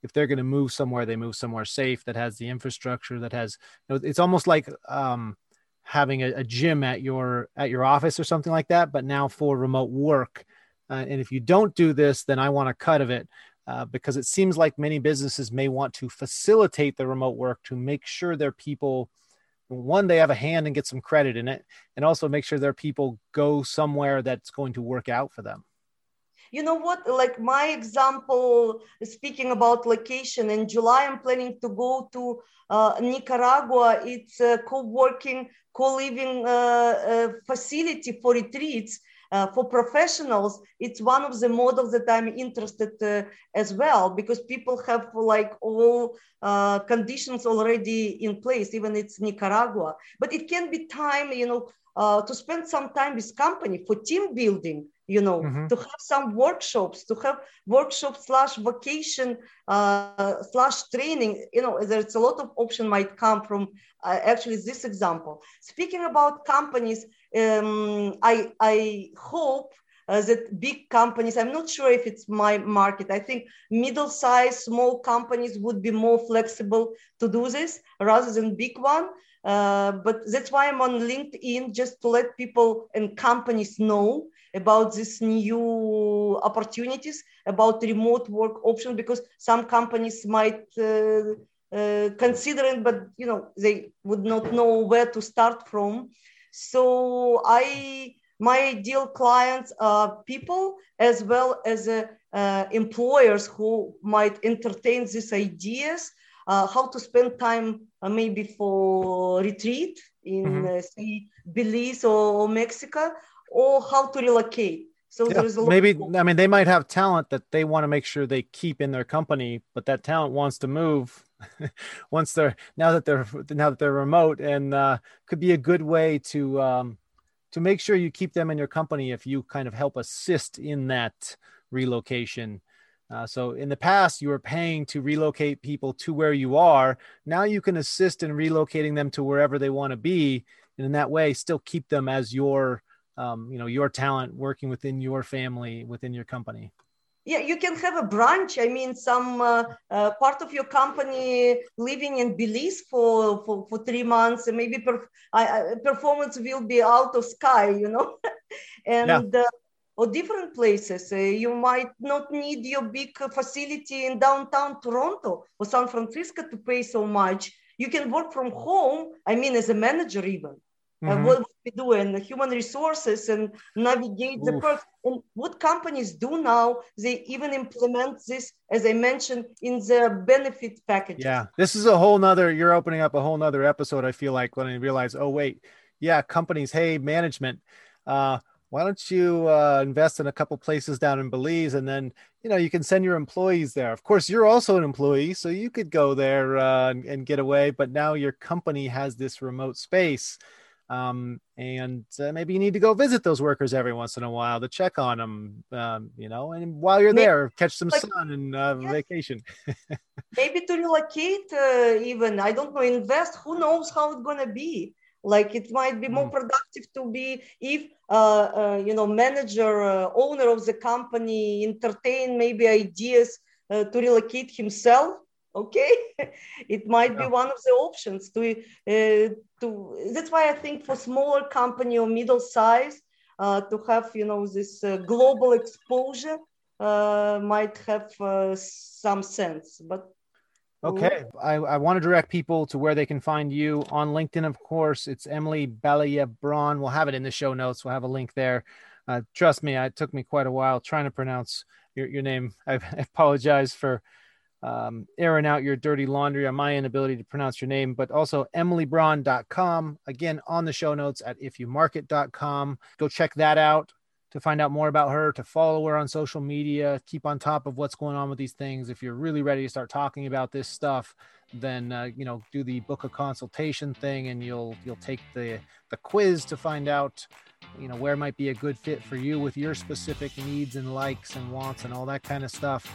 if they're going to move somewhere, they move somewhere safe that has the infrastructure that has. You know, it's almost like um, having a, a, gym at your at your office or something like that, but now for remote work. Uh, and if you don't do this, then I want a cut of it. Uh, because it seems like many businesses may want to facilitate the remote work to make sure their people one they have a hand and get some credit in it and also make sure their people go somewhere that's going to work out for them. You know what? Like my example speaking about location in july i'm planning to go to uh, nicaragua. It's a co-working co-living uh, uh, facility for retreats uh, for professionals, it's one of the models that I'm interested uh, as well because people have like all uh, conditions already in place, even it's Nicaragua. But it can be time, you know, uh, to spend some time with company for team building you know mm-hmm. to have some workshops to have workshop slash vacation uh, slash training you know there's a lot of option might come from uh, actually this example speaking about companies um, i i hope uh, that big companies i'm not sure if it's my market i think middle-sized small companies would be more flexible to do this rather than big one uh, but that's why i'm on linkedin just to let people and companies know about these new opportunities, about remote work option, because some companies might uh, uh, consider it, but you know they would not know where to start from. So I, my ideal clients are people as well as uh, uh employers who might entertain these ideas. Uh, how to spend time uh, maybe for retreat in mm-hmm. say Belize or Mexico, or how to relocate. So yeah, there's maybe of- I mean they might have talent that they want to make sure they keep in their company, but that talent wants to move once they're now that they're now that they're remote, and uh, could be a good way to um, to make sure you keep them in your company if you kind of help assist in that relocation. Uh, so in the past, you were paying to relocate people to where you are. Now you can assist in relocating them to wherever they want to be, and in that way, still keep them as your um, you know your talent working within your family within your company yeah you can have a branch i mean some uh, uh, part of your company living in belize for for, for three months and maybe per, uh, performance will be out of sky you know? And yeah. Uh, or different places. Uh, you might not need your big facility in downtown toronto or san francisco to pay so much. You can work from home i mean as a manager even mm-hmm. uh, what we do in human resources and navigate Oof. the perks. And what companies do now, they even implement this, as I mentioned, in their benefit package. Yeah, this is a whole nother, you're opening up a whole nother episode, I feel like, when I realize, oh, wait, yeah, companies, hey, management, uh, why don't you uh, invest in a couple places down in Belize and then you know you can send your employees there. Of course, you're also an employee, so you could go there uh, and, and, get away. But now your company has this remote space, um, and uh, maybe you need to go visit those workers every once in a while to check on them um, you know and while you're maybe, there catch some like, sun and uh, vacation. Maybe to relocate uh, even i don't know invest who knows how it's going to be? Like it might be more mm. productive to be if uh, uh, you know manager uh, owner of the company entertain maybe ideas to relocate himself okay. It might yeah. be one of the options to uh, to that's why i think for smaller company or middle size uh, to have you know this uh, global exposure uh, might have uh, some sense but okay. I, I want to direct people to where they can find you on linkedin of course. It's emily balia braun we'll have it in the show notes. We'll have a link there. Uh, trust me it took me quite a while trying to pronounce your, your name. I, I apologize for um, airing out your dirty laundry on my inability to pronounce your name, but also emilybraun.com. Again, on the show notes at ifyoumarket.com. Go check that out to find out more about her, to follow her on social media, keep on top of what's going on with these things. If you're really ready to start talking about this stuff, then uh, you know do the book a consultation thing, and you'll you'll take the the quiz to find out you know where might be a good fit for you with your specific needs and likes and wants and all that kind of stuff.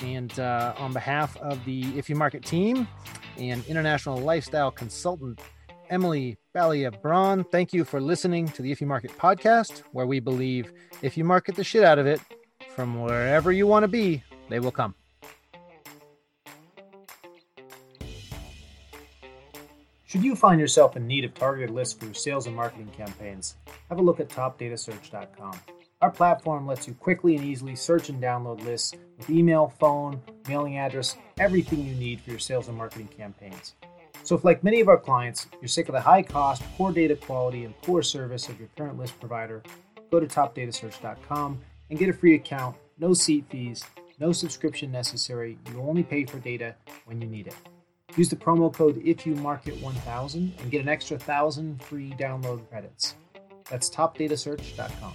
And uh, on behalf of the If You Market team and international lifestyle consultant Emily Balia Braun, thank you for listening to the If You Market podcast, where we believe if you market the shit out of it from wherever you want to be, they will come. Should you find yourself in need of targeted lists for your sales and marketing campaigns, have a look at topdatasearch.com. Our platform lets you quickly and easily search and download lists with email, phone, mailing address, everything you need for your sales and marketing campaigns. So, if like many of our clients, you're sick of the high cost, poor data quality, and poor service of your current list provider, go to topdatasearch.com and get a free account, no seat fees, no subscription necessary. You only pay for data when you need it. Use the promo code IFYOUMARKET1000 and get an extra 1,000 free download credits. That's topdatasearch.com.